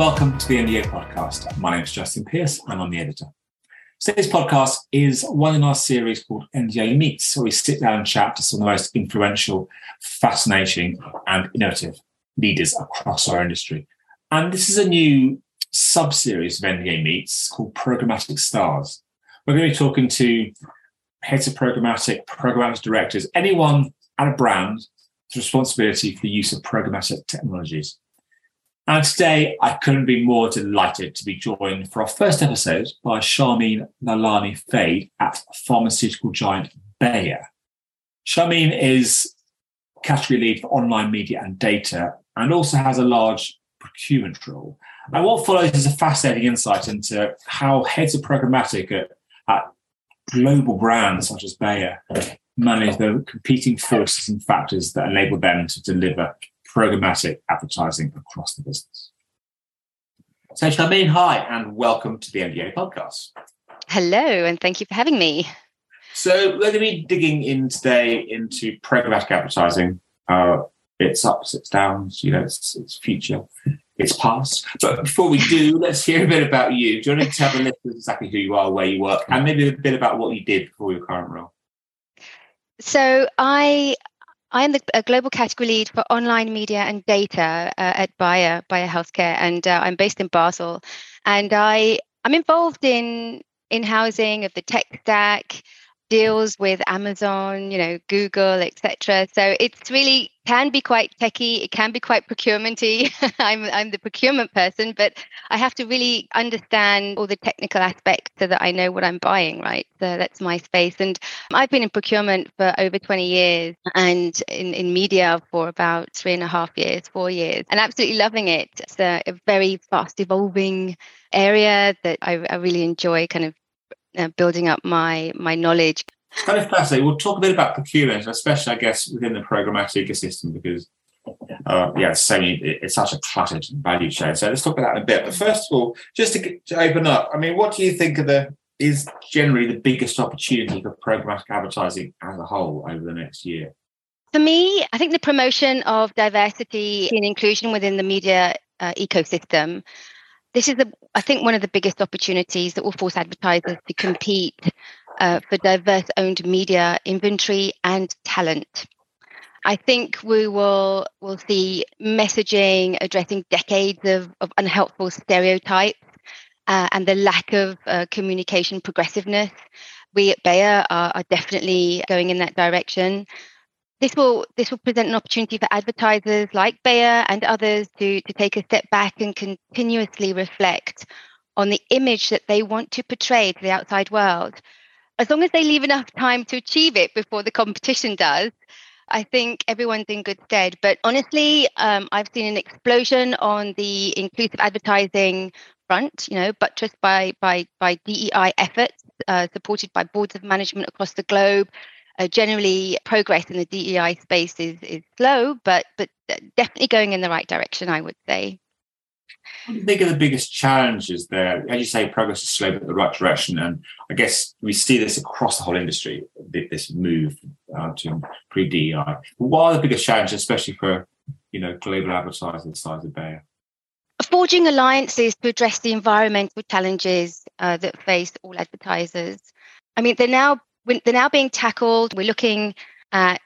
welcome to the NDA podcast. My name is Justin Pearse, and I'm the editor. Today's podcast is one in our series called NDA Meets, where we sit down and chat to some of the most influential, fascinating, and innovative leaders across our industry. And this is a new sub series of NDA Meets called Programmatic Stars. We're going to be talking to heads of programmatic, programmatic directors, anyone at a brand with responsibility for the use of programmatic technologies. And today, I couldn't be more delighted to be joined for our first episode by Sharmeen Nalani Fade at pharmaceutical giant Bayer. Sharmeen is category lead for online media and data and also has a large procurement role. And what follows is a fascinating insight into how heads of programmatic at, at global brands such as Bayer manage the competing forces and factors that enable them to deliver programmatic advertising across the business. So, Sharmeen, hi, and welcome to the NDA podcast. Hello, and thank you for having me. So, we're going to be digging in today into programmatic advertising. Uh, it's ups, it's downs, you know, it's, it's future, it's past. But before we do, let's hear a bit about you. Do you want to tell the listeners exactly who you are, where you work, and maybe a bit about what you did before your current role? So, I I am the global category lead for online media and data uh, at Bayer, Bayer Healthcare, and uh, I'm based in Basel. And I I'm involved in in housing of the tech stack, deals with Amazon, you know, Google, etc. So it's really can be quite techy. It can be quite procurementy. I'm I'm the procurement person, but I have to really understand all the technical aspects so that I know what I'm buying. Right, so that's my space. And I've been in procurement for over 20 years, and in in media for about three and a half years, four years, and absolutely loving it. It's a, a very fast evolving area that I, I really enjoy kind of uh, building up my my knowledge. It's kind of fascinating. We'll talk a bit about procurement, especially I guess within the programmatic ecosystem, because uh, yeah, it's, so, it's such a cluttered value chain. So let's talk about that in a bit. But first of all, just to, to open up, I mean, what do you think of the is generally the biggest opportunity for programmatic advertising as a whole over the next year? For me, I think the promotion of diversity and inclusion within the media uh, ecosystem this is, I think, one of the biggest opportunities that will force advertisers to compete uh, for diverse owned media inventory and talent. I think we will will see messaging addressing decades of, of unhelpful stereotypes uh, and the lack of uh, communication progressiveness. We at Bayer are, are definitely going in that direction this will this will present an opportunity for advertisers like Bayer and others to to take a step back and continuously reflect on the image that they want to portray to the outside world. As long as they leave enough time to achieve it before the competition does, I think everyone's in good stead. But honestly, um, I've seen an explosion on the inclusive advertising front, you know, buttressed by by by DEI efforts, uh, supported by boards of management across the globe uh, generally, progress in the DEI space is, is slow, but but definitely going in the right direction, I would say. What do you think are the biggest challenges there? As you say, progress is slow but the right direction, and I guess we see this across the whole industry. This move uh, to pre-DEI. What are the biggest challenges, especially for you know global advertisers the size of Bayer? Forging alliances to address the environmental challenges uh, that face all advertisers. I mean, they're now they're now being tackled. We're looking at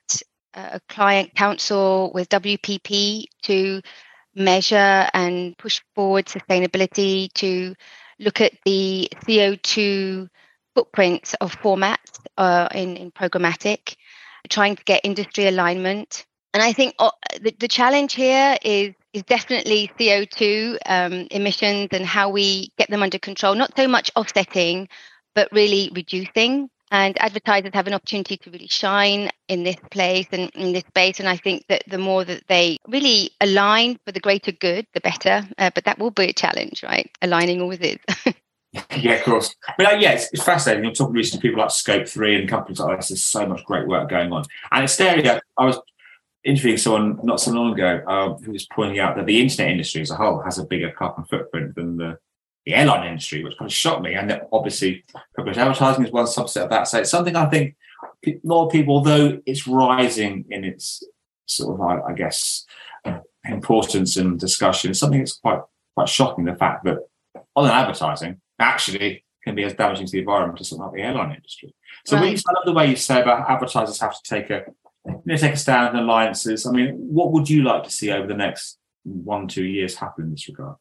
a client council with WPP to measure and push forward sustainability, to look at the CO2 footprints of formats uh, in, in programmatic, trying to get industry alignment. And I think uh, the, the challenge here is is definitely CO2 um, emissions and how we get them under control. Not so much offsetting, but really reducing and advertisers have an opportunity to really shine in this place and in this space. And i think that the more that they really align for the greater good the better. Uh, but that will be a challenge right? Aligning always is. Yeah of course. But uh, yeah it's, it's fascinating. I'm talking recently to people like Scope3 and companies like this. There's so much great work going on. And it's there i was interviewing someone not so long ago uh, who was pointing out that the internet industry as a whole has a bigger carbon footprint than the the airline industry, which kind of shocked me. And obviously, public advertising is one subset of that. So it's something I think a lot of people, though it's rising in its sort of, I, guess, importance and discussion, it's something that's quite quite shocking the fact that on advertising actually can be as damaging to the environment as something like the airline industry. So right. you, I love the way you say about advertisers have to take a you know, take a stand in alliances. I mean, what would you like to see over the next one, two years happen in this regard?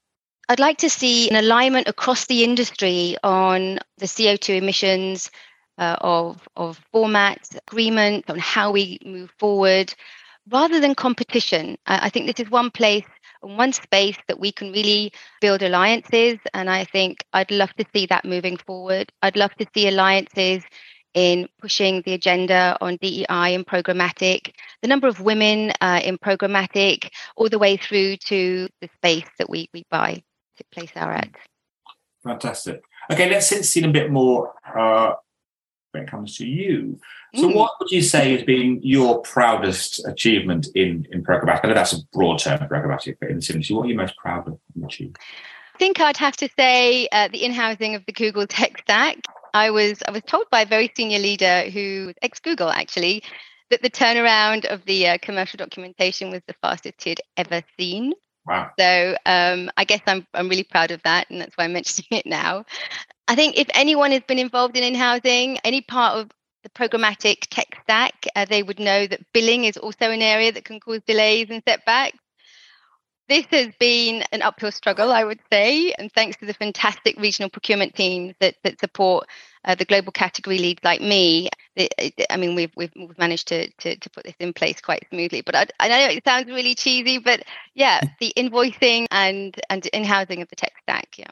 I'd like to see an alignment across the industry on the CO2 emissions uh, of, of formats, agreement on how we move forward, rather than competition. I, I think this is one place and one space that we can really build alliances. And I think I'd love to see that moving forward. I'd love to see alliances in pushing the agenda on DEI and programmatic, the number of women uh, in programmatic, all the way through to the space that we, we buy place our ads. Fantastic. Okay, let's see a bit more uh, when it comes to you. So, mm. what would you say has been your proudest achievement in in programmatic? I know that's a broad term, programmatic, but in this industry, what are you most proud of achieving? I think I'd have to say uh, the in-housing of the Google tech stack. I was I was told by a very senior leader who ex Google actually that the turnaround of the uh, commercial documentation was the fastest he'd ever seen. Wow. So um, I guess I'm I'm really proud of that, and that's why I'm mentioning it now. I think if anyone has been involved in in-housing, any part of the programmatic tech stack, uh, they would know that billing is also an area that can cause delays and setbacks. This has been an uphill struggle, I would say, and thanks to the fantastic regional procurement teams that, that support uh, the global category leads like me. It, it, I mean, we've, we've, we've managed to, to, to put this in place quite smoothly. But I, I know it sounds really cheesy, but yeah, the invoicing and and in housing of the tech stack, yeah.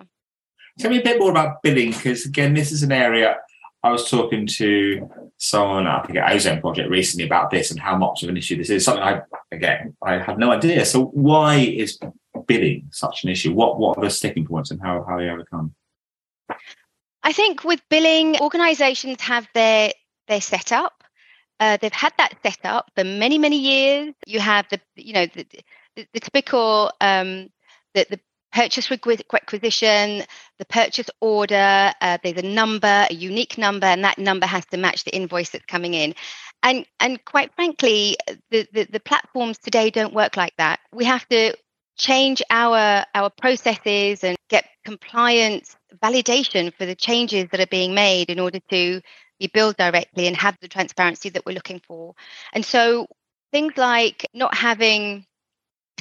Tell me a bit more about billing, because again, this is an area I was talking to someone I think at Ozone Project recently about this and how much of an issue this is. Something I again I have no idea. So why is billing such an issue? What what are the sticking points and how how are you overcome? I think with billing, organisations have their their setup. Uh, they've had that set up for many many years. You have the you know the, the, the typical um, the purchase requisition, the purchase order, uh, there's a number, a unique number, and that number has to match the invoice that's coming in. And and quite frankly, the, the, the platforms today don't work like that. We have to change our our processes and get compliance validation for the changes that are being made in order to be billed directly and have the transparency that we're looking for. And so things like not having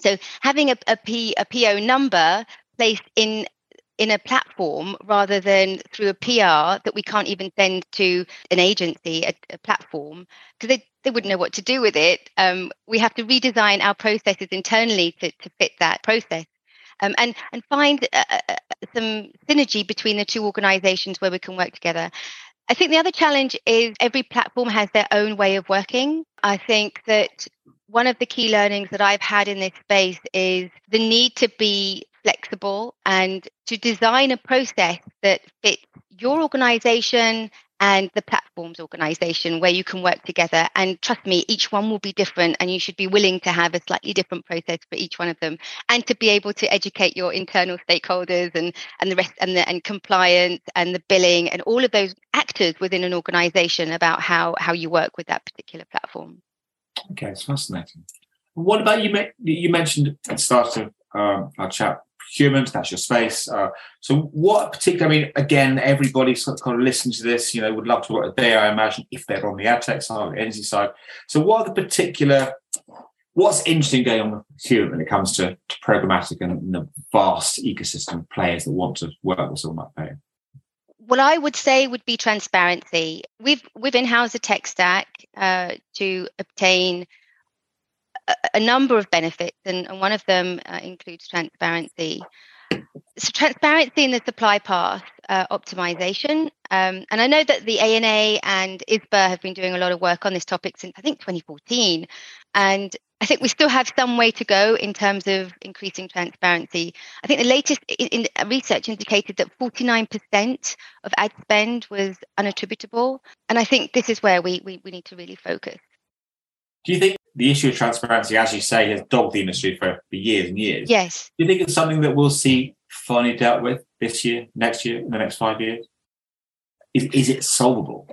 so having a, a, P, a PO number placed in in a platform rather than through a PR that we can't even send to an agency, a, a platform, because they, they wouldn't know what to do with it. Um, we have to redesign our processes internally to, to fit that process. Um, and and find uh, uh, uh some synergy between the two organizations where we can work together. I think the other challenge is every platform has their own way of working. I think that one of the key learnings that I've had in this space is the need to be flexible and to design a process that fits your organization and the platform's organization where you can work together. And trust me, each one will be different, and you should be willing to have a slightly different process for each one of them, and to be able to educate your internal stakeholders and and the rest and the and compliance and the billing and all of those actors within an organization about how how you work with that particular platform. Okay, it's fascinating. What about you? You mentioned at the start of um, our chat procurement. That's your space. Uh, so, what particular? I mean, again, everybody sort of kind of listens to this. You know, would love to work there. I imagine if they're on the ad tech side or the energy side. So, what are the particular? What's interesting going on with procurement when it comes to, to programmatic and the vast ecosystem of players that want to work with someone like Bayer? What I would say would be transparency. We've we've in-housed a tech stack uh, to obtain a, a, number of benefits, and, and one of them uh, includes transparency. So transparency in the supply path uh, optimization, um, and I know that the ANA and ISBA have been doing a lot of work on this topic since I think 2014, and I think we still have some way to go in terms of increasing transparency. I think the latest in, in research indicated that 49% of ad spend was unattributable. And I think this is where we, we, we need to really focus. Do you think the issue of transparency, as you say, has dogged the industry for, for years and years? Yes. Do you think it's something that we'll see finally dealt with this year, next year, in the next five years? Is, is it solvable?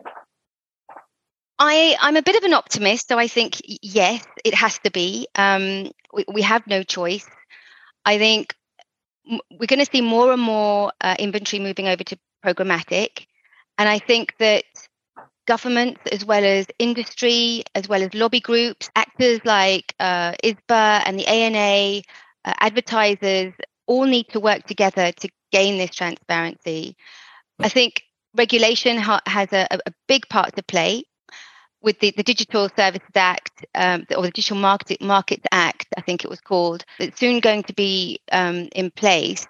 I, I'm a bit of an optimist, so I think yes, it has to be. Um, we, we have no choice. I think we're going to see more and more uh, inventory moving over to programmatic. And I think that governments, as well as industry, as well as lobby groups, actors like uh, ISBA and the ANA, uh, advertisers, all need to work together to gain this transparency. I think regulation ha- has a, a, big part to play with the, the Digital Services Act um, or the Digital Market, Markets Act, I think it was called. It's soon going to be um, in place.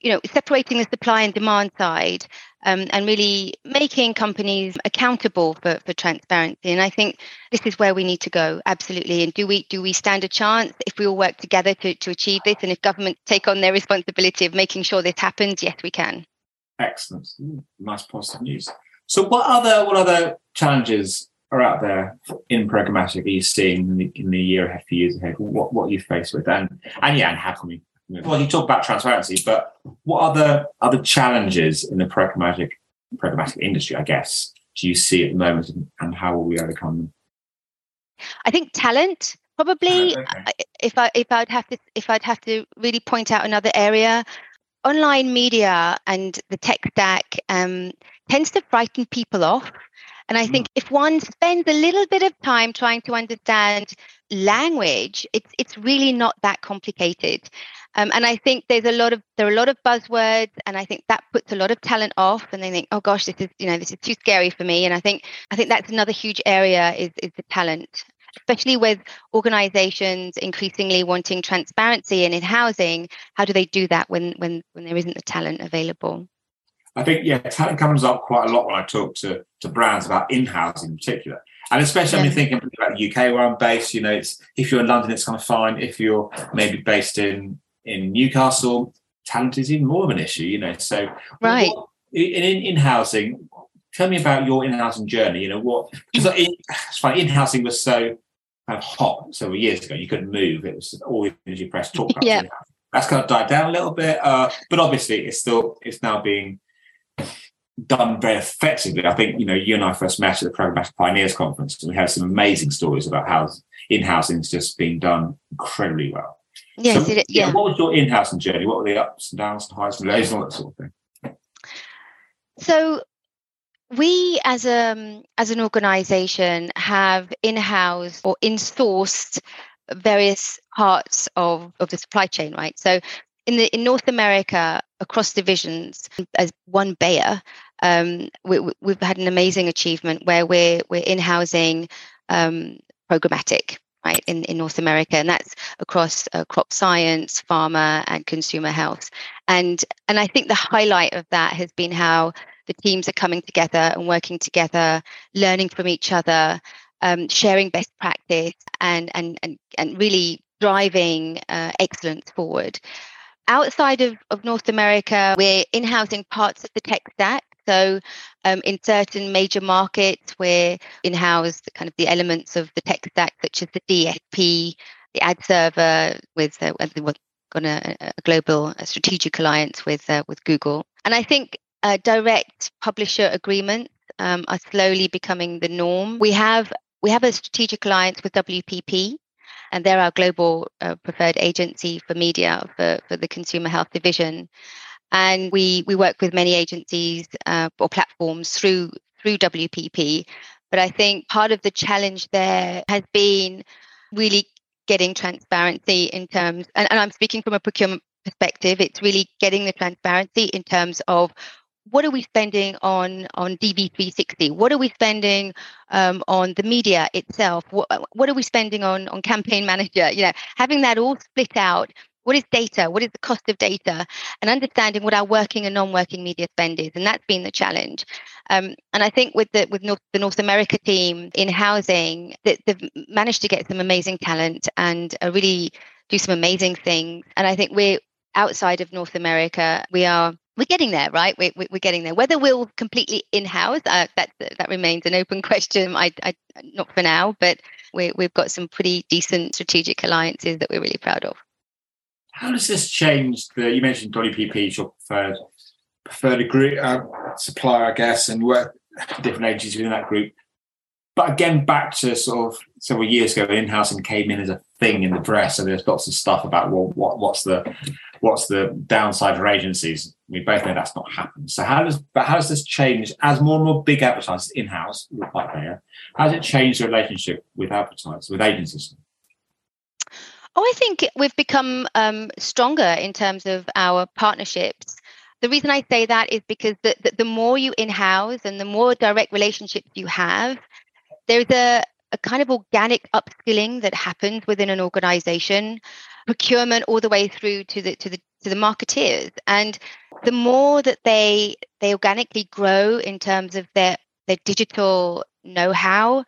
You know, separating the supply and demand side um, and really making companies accountable for, for transparency. And I think this is where we need to go, absolutely. And do we do we stand a chance if we all work together to, to achieve this? And if governments take on their responsibility of making sure this happens, yes, we can. Excellent, nice positive news. So, what other what other challenges are out there in programmatic are you seeing in the, in the year ahead, few years ahead? What what are you faced with, and and yeah, and how can we well, you talk about transparency, but what other other challenges in the programmatic programmatic industry, I guess, do you see at the moment, and how will we overcome them? I think talent probably. Okay. If I if I'd have to if I'd have to really point out another area, online media and the tech stack um, tends to frighten people off. And I hmm. think if one spends a little bit of time trying to understand language, it's it's really not that complicated. Um, and I think there's a lot of there are a lot of buzzwords, and I think that puts a lot of talent off, and they think, oh gosh, this is you know this is too scary for me. And I think I think that's another huge area is is the talent, especially with organisations increasingly wanting transparency and in housing. How do they do that when when when there isn't the talent available? I think yeah, talent comes up quite a lot when I talk to to brands about in house in particular. And especially, yeah. I mean, thinking about the UK where I'm based, you know, it's if you're in London, it's kind of fine. If you're maybe based in in Newcastle, talent is even more of an issue, you know. So, right what, in, in housing, tell me about your in housing journey. You know what? Because it's funny, in housing was so kind of hot several years ago. You couldn't move; it was all the energy press talk. yeah, that's kind of died down a little bit, uh, but obviously, it's still it's now being done very effectively. I think you know you and I first met at the Programmatic Pioneers conference, and we had some amazing stories about how in housing is just being done incredibly well. Yes, so, it, yeah. What was your in-house journey? What were the ups and downs and highs and lows and all that sort of thing? So we as a um, as an organization have in-house or in-sourced various parts of, of the supply chain, right? So in the in North America, across divisions, as one Bayer, um, we, have had an amazing achievement where we're we're in housing um, programmatic right in, in north america. And that's across uh, crop science pharma and consumer health. And and i think the highlight of that has been how the teams are coming together and working together learning from each other um, sharing best practice and and and, and really driving uh, excellence forward outside of, of north america we're in-housing parts of the tech stack so, um, in certain major markets, we're in-house kind of the elements of the tech stack, such as the DSP, the ad server, with uh, we've got a, a global a strategic alliance with uh, with Google, and I think uh, direct publisher agreements um, are slowly becoming the norm. We have we have a strategic alliance with WPP, and they're our global uh, preferred agency for media for, for the consumer health division and we we work with many agencies uh, or platforms through through WPP. But I think part of the challenge there has been really getting transparency in terms, and, and I'm speaking from a procurement perspective. It's really getting the transparency in terms of what are we spending on on DV360? What are we spending um, on the media itself? What, what are we spending on on campaign manager? You know, having that all split out what is data? What is the cost of data? And understanding what our working and non-working media spend is, and that's been the challenge. Um, and I think with the with North, the North America team in housing, that they've managed to get some amazing talent and uh, really do some amazing things. And I think we're outside of North America. We are we're getting there, right? We're, we're getting there. Whether we'll completely in-house, uh, that that remains an open question. I, I not for now, but we, we've got some pretty decent strategic alliances that we're really proud of. How does this change the? You mentioned WPP, your preferred preferred group uh, supplier, I guess, and work different agencies within that group. but again, back to sort of several years ago, in-housing came in as a thing in the press, and there's lots of stuff about well, what what's the what's the downside for agencies? We both know that's not happened. So how does but how does this change as more and more big advertisers in-house like there? How does it change the relationship with advertisers with agencies? Oh, I think we've become um, stronger in terms of our partnerships. The reason I say that is because the, the, the more you in-house and the more direct relationships you have, there's a, a kind of organic upskilling that happens within an organization, procurement all the way through to the to the to the marketeers. And the more that they they organically grow in terms of their their digital know-how,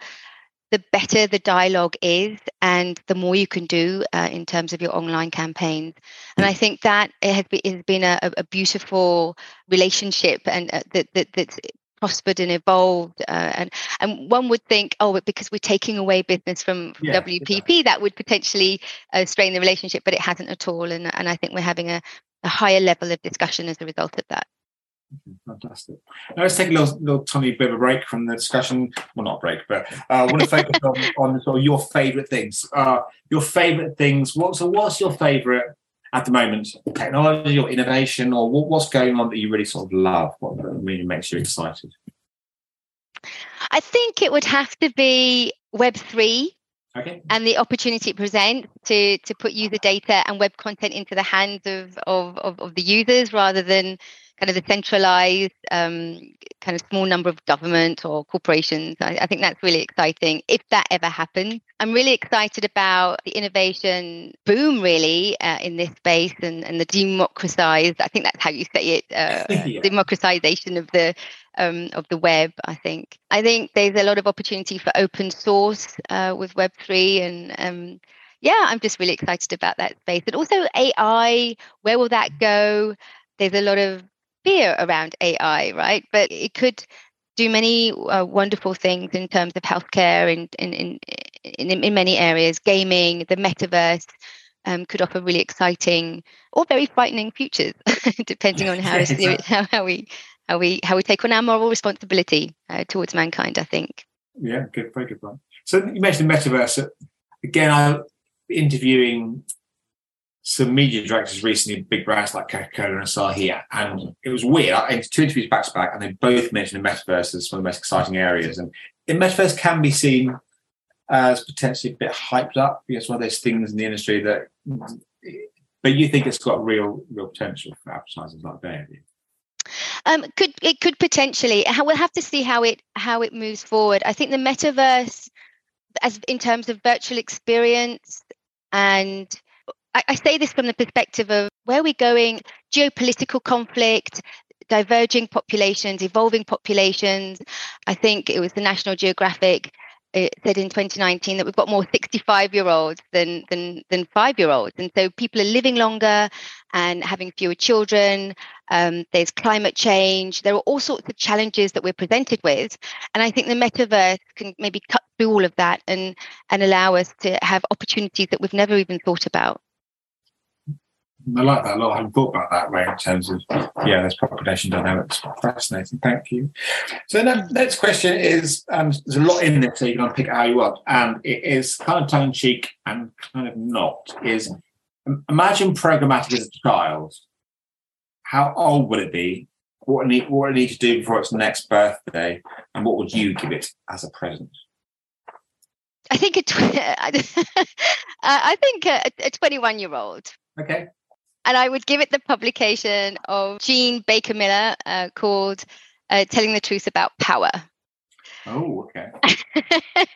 the better the dialogue is and the more you can do uh, in terms of your online campaigns and i think that it has been, a, a beautiful relationship and uh, that, that that's prospered and evolved uh, and and one would think oh because we're taking away business from, from yeah, wpp that would potentially uh, strain the relationship but it hasn't at all and and i think we're having a, a higher level of discussion as a result of that Fantastic. Now let's take a little, little tiny bit of a break from the discussion. Well, not break, but uh, I want to focus on, on sort of your favourite things. Uh, your favourite things. What, so, what's your favourite at the moment? Technology or innovation, or what, what's going on that you really sort of love? What really makes you excited? I think it would have to be Web three. Okay. And the opportunity it presents to to put user data and web content into the hands of of, of, of the users rather than kind of the centralized um, kind of small number of government or corporations. I, I, think that's really exciting if that ever happens. I'm really excited about the innovation boom, really, uh, in this space and, and the democratized, I think that's how you say it, uh, yeah. democratization of the um, of the web. I think I think there's a lot of opportunity for open source uh, with Web three, and um, yeah, I'm just really excited about that space. And also AI, where will that go? There's a lot of fear around AI, right? But it could do many uh, wonderful things in terms of healthcare and in, in, in, in, many areas. Gaming, the metaverse um, could offer really exciting or very frightening futures, depending on how, yeah, how, how we how we how we take on our moral responsibility uh, towards mankind. I think. Yeah, good, very good point. So you mentioned metaverse. Again, I'm interviewing some media directors recently, big brands like Coca-Cola and Asahi, and it was weird. I had two interviews back to back, and they both mentioned the metaverse as one of the most exciting areas. And the metaverse can be seen as potentially a bit hyped up because one of those things in the industry that, but you think it's got real, real potential for advertisers like that. Um, could it could potentially? We'll have to see how it how it moves forward. I think the metaverse, as in terms of virtual experience and I, I say this from the perspective of where we're going, geopolitical conflict, diverging populations, evolving populations. I think it was the National Geographic it said in 2019 that we've got more 65 year olds than than than five year olds, and so people are living longer and having fewer children. Um, there's climate change. There are all sorts of challenges that we're presented with, and I think the metaverse can maybe cut through all of that and and allow us to have opportunities that we've never even thought about. I like that a lot. I hadn't thought about that way in terms of yeah, there's population dynamics. Fascinating. Thank you. So the next question is um, there's a lot in there, so you can pick how you want, and it is kind of tongue in cheek and kind of not. Is imagine programmatic as a child. How old would it be? What it need, what it need to do before its next birthday, and what would you give it as a present? I think a tw- I think a, a 21 year old. Okay and I would give it the publication of Jean Baker Miller uh, called uh, Telling the Truth About Power. Oh, okay.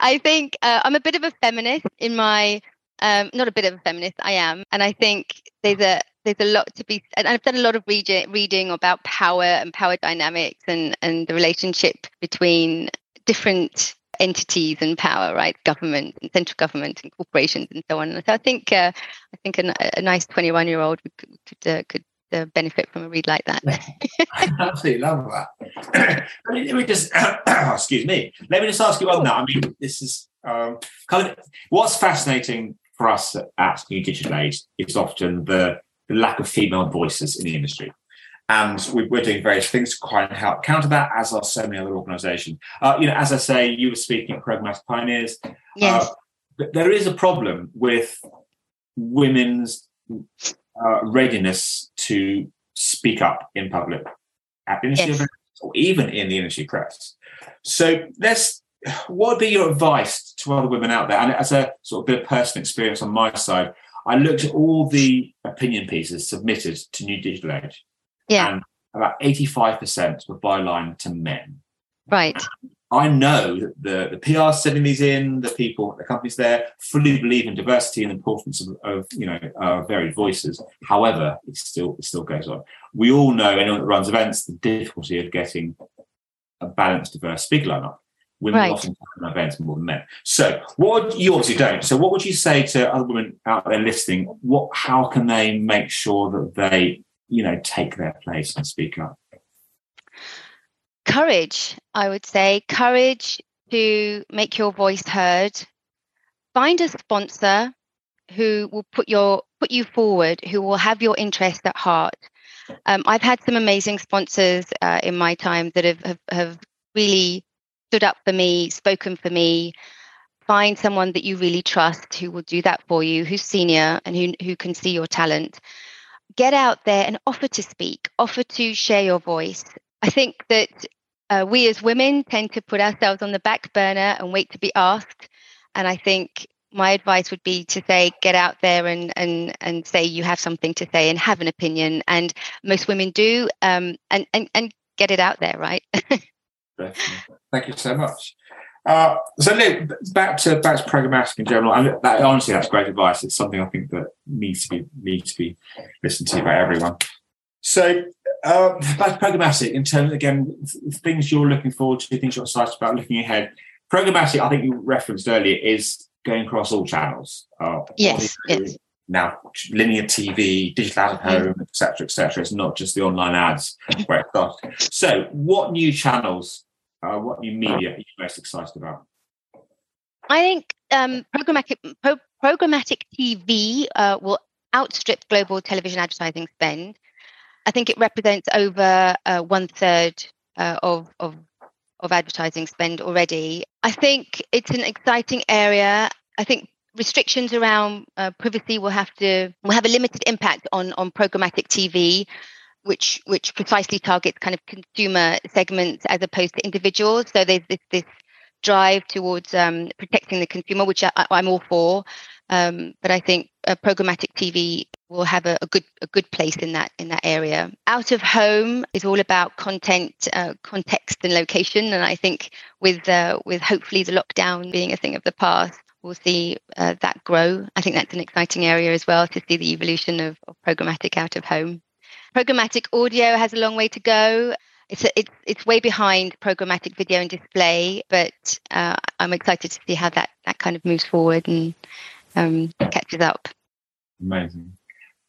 I think uh, I'm a bit of a feminist in my, um, not a bit of a feminist, I am. And I think there's a, there's a lot to be, and I've done a lot of reading, reading about power and power dynamics and, and the relationship between different entities and power, right? Government and central government and corporations and so on. So I think uh, I think a, a nice twenty-one year old could could, uh, could uh, benefit from a read like that. I absolutely love that. let me just excuse me. Let me just ask you on that. I mean, this is um, kind of what's fascinating for us at New Digital Age is often the, the lack of female voices in the industry. And we, are doing various things to try and help counter that, as are so many other organisations. Uh, you know, as I say, you were speaking at Programmatic Pioneers. Yes. Uh, there is a problem with women's uh, readiness to speak up in public at industry yes. events or even in the industry press. So let's what would be your advice to other women out there? And as a sort of bit of personal experience on my side, I looked at all the opinion pieces submitted to New Digital Age. Yeah. And about 85% were byline to men. Right. I know that the, the PR sending these in, the people, the companies there fully believe in diversity and the importance of, of you know uh, varied voices. However, it still it still goes on. We all know anyone that runs events the difficulty of getting a balanced, diverse speaker lineup. Women right. often run events more than men. So, what you obviously don't. So, what would you say to other women out there listening? What, how can they make sure that they, you know, take their place and speak up? courage, I would say, courage to make your voice heard. Find a sponsor who will put your put you forward, who will have your interest at heart. Um, I've had some amazing sponsors uh, in my time that have, have, have really stood up for me, spoken for me. Find someone that you really trust who will do that for you, who's senior and who, who can see your talent. Get out there and offer to speak, offer to share your voice. I think that uh, we as women tend to put ourselves on the back burner and wait to be asked. And I think my advice would be to say get out there and and and say you have something to say and have an opinion and most women do um, and and and get it out there right thank you so much uh, so Nick, back to back to programmatic in general and that, honestly that's great advice it's something i think that needs to be needs to be listened to by everyone so uh, back to programmatic in terms again things you're looking forward to, things you're excited about, looking ahead. Programmatic, I think you referenced earlier, is going across all channels. Uh, yes, yes. Now, linear TV, digital out of mm. home, etc., etc. It's not just the online ads where it started. So, what new channels, uh, what new media are you most excited about? I think um, programmatic pro- programmatic TV uh, will outstrip global television advertising spend. I think it represents over uh, one third uh, of, of of advertising spend already. I think it's an exciting area. I think restrictions around uh, privacy will have to will have a limited impact on on programmatic TV, which which precisely targets kind of consumer segments as opposed to individuals. So there's this this drive towards um, protecting the consumer, which I, am all for. Um, but I think uh, programmatic TV will have a, a, good a good place in that in that area. Out of home is all about content, uh, context, and location. And I think with uh, with hopefully the lockdown being a thing of the past, we'll see uh, that grow. I think that's an exciting area as well to see the evolution of, of programmatic out of home. Programmatic audio has a long way to go it's a, it's it's way behind programmatic video and display, but uh, I'm excited to see how that that kind of moves forward and um, catches up. Amazing.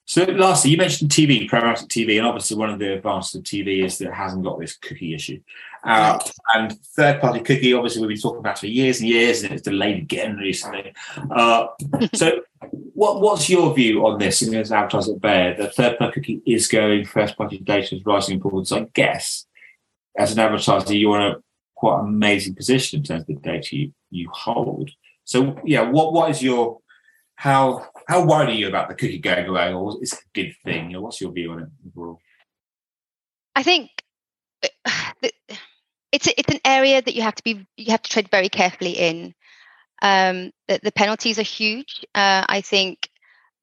So, lastly, you mentioned TV, programmatic TV, and obviously one of the advantages of TV is that it hasn't got this cookie issue. Uh. And third-party cookie, obviously, we've been talking about for years and years, and it's delayed again recently. Uh, so, what, what's your view on this? And as an advertiser at Bayer, the third-party cookie is going, first-party data is rising in importance. I guess, as an advertiser, you're in a quite amazing position in terms of the data you, you hold. So, yeah, what what is your how how worried are you about the cookie going away, or is it a good thing? Know, what's your view on it overall? I think it's a, it's an area that you have to be you have to tread very carefully in. Um, the, the penalties are huge. Uh, I think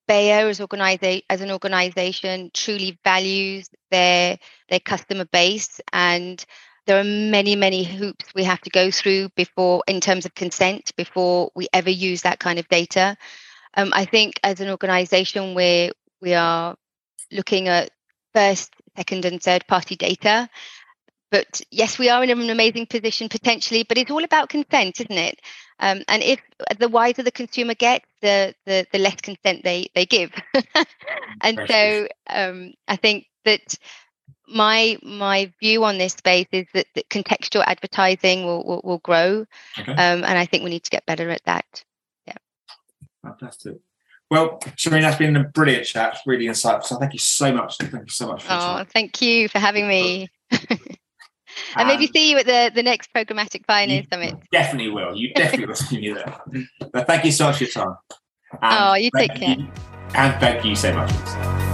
Bayer as, as an organization truly values their their customer base and there are many many hoops we have to go through before in terms of consent before we ever use that kind of data um, I think as an organization, we we are looking at first, second, and third party data. But yes, we are in an amazing position potentially, but it's all about consent, isn't it? Um, and if the wiser the consumer gets, the the, the less consent they they give. and so um, I think that my my view on this space is that, that contextual advertising will will, will grow, okay. um, and I think we need to get better at that. Yeah, fantastic. Well, Sharmeen, that's been a brilliant chat, really insightful. So thank you so much. Thank you so much Oh, time. thank you for having me. And maybe see you at the, the next Programmatic Pioneer Summit. definitely will. You definitely will see me there. But thank you so much for your time. Oh, and Oh, you take care. you- and thank you so much.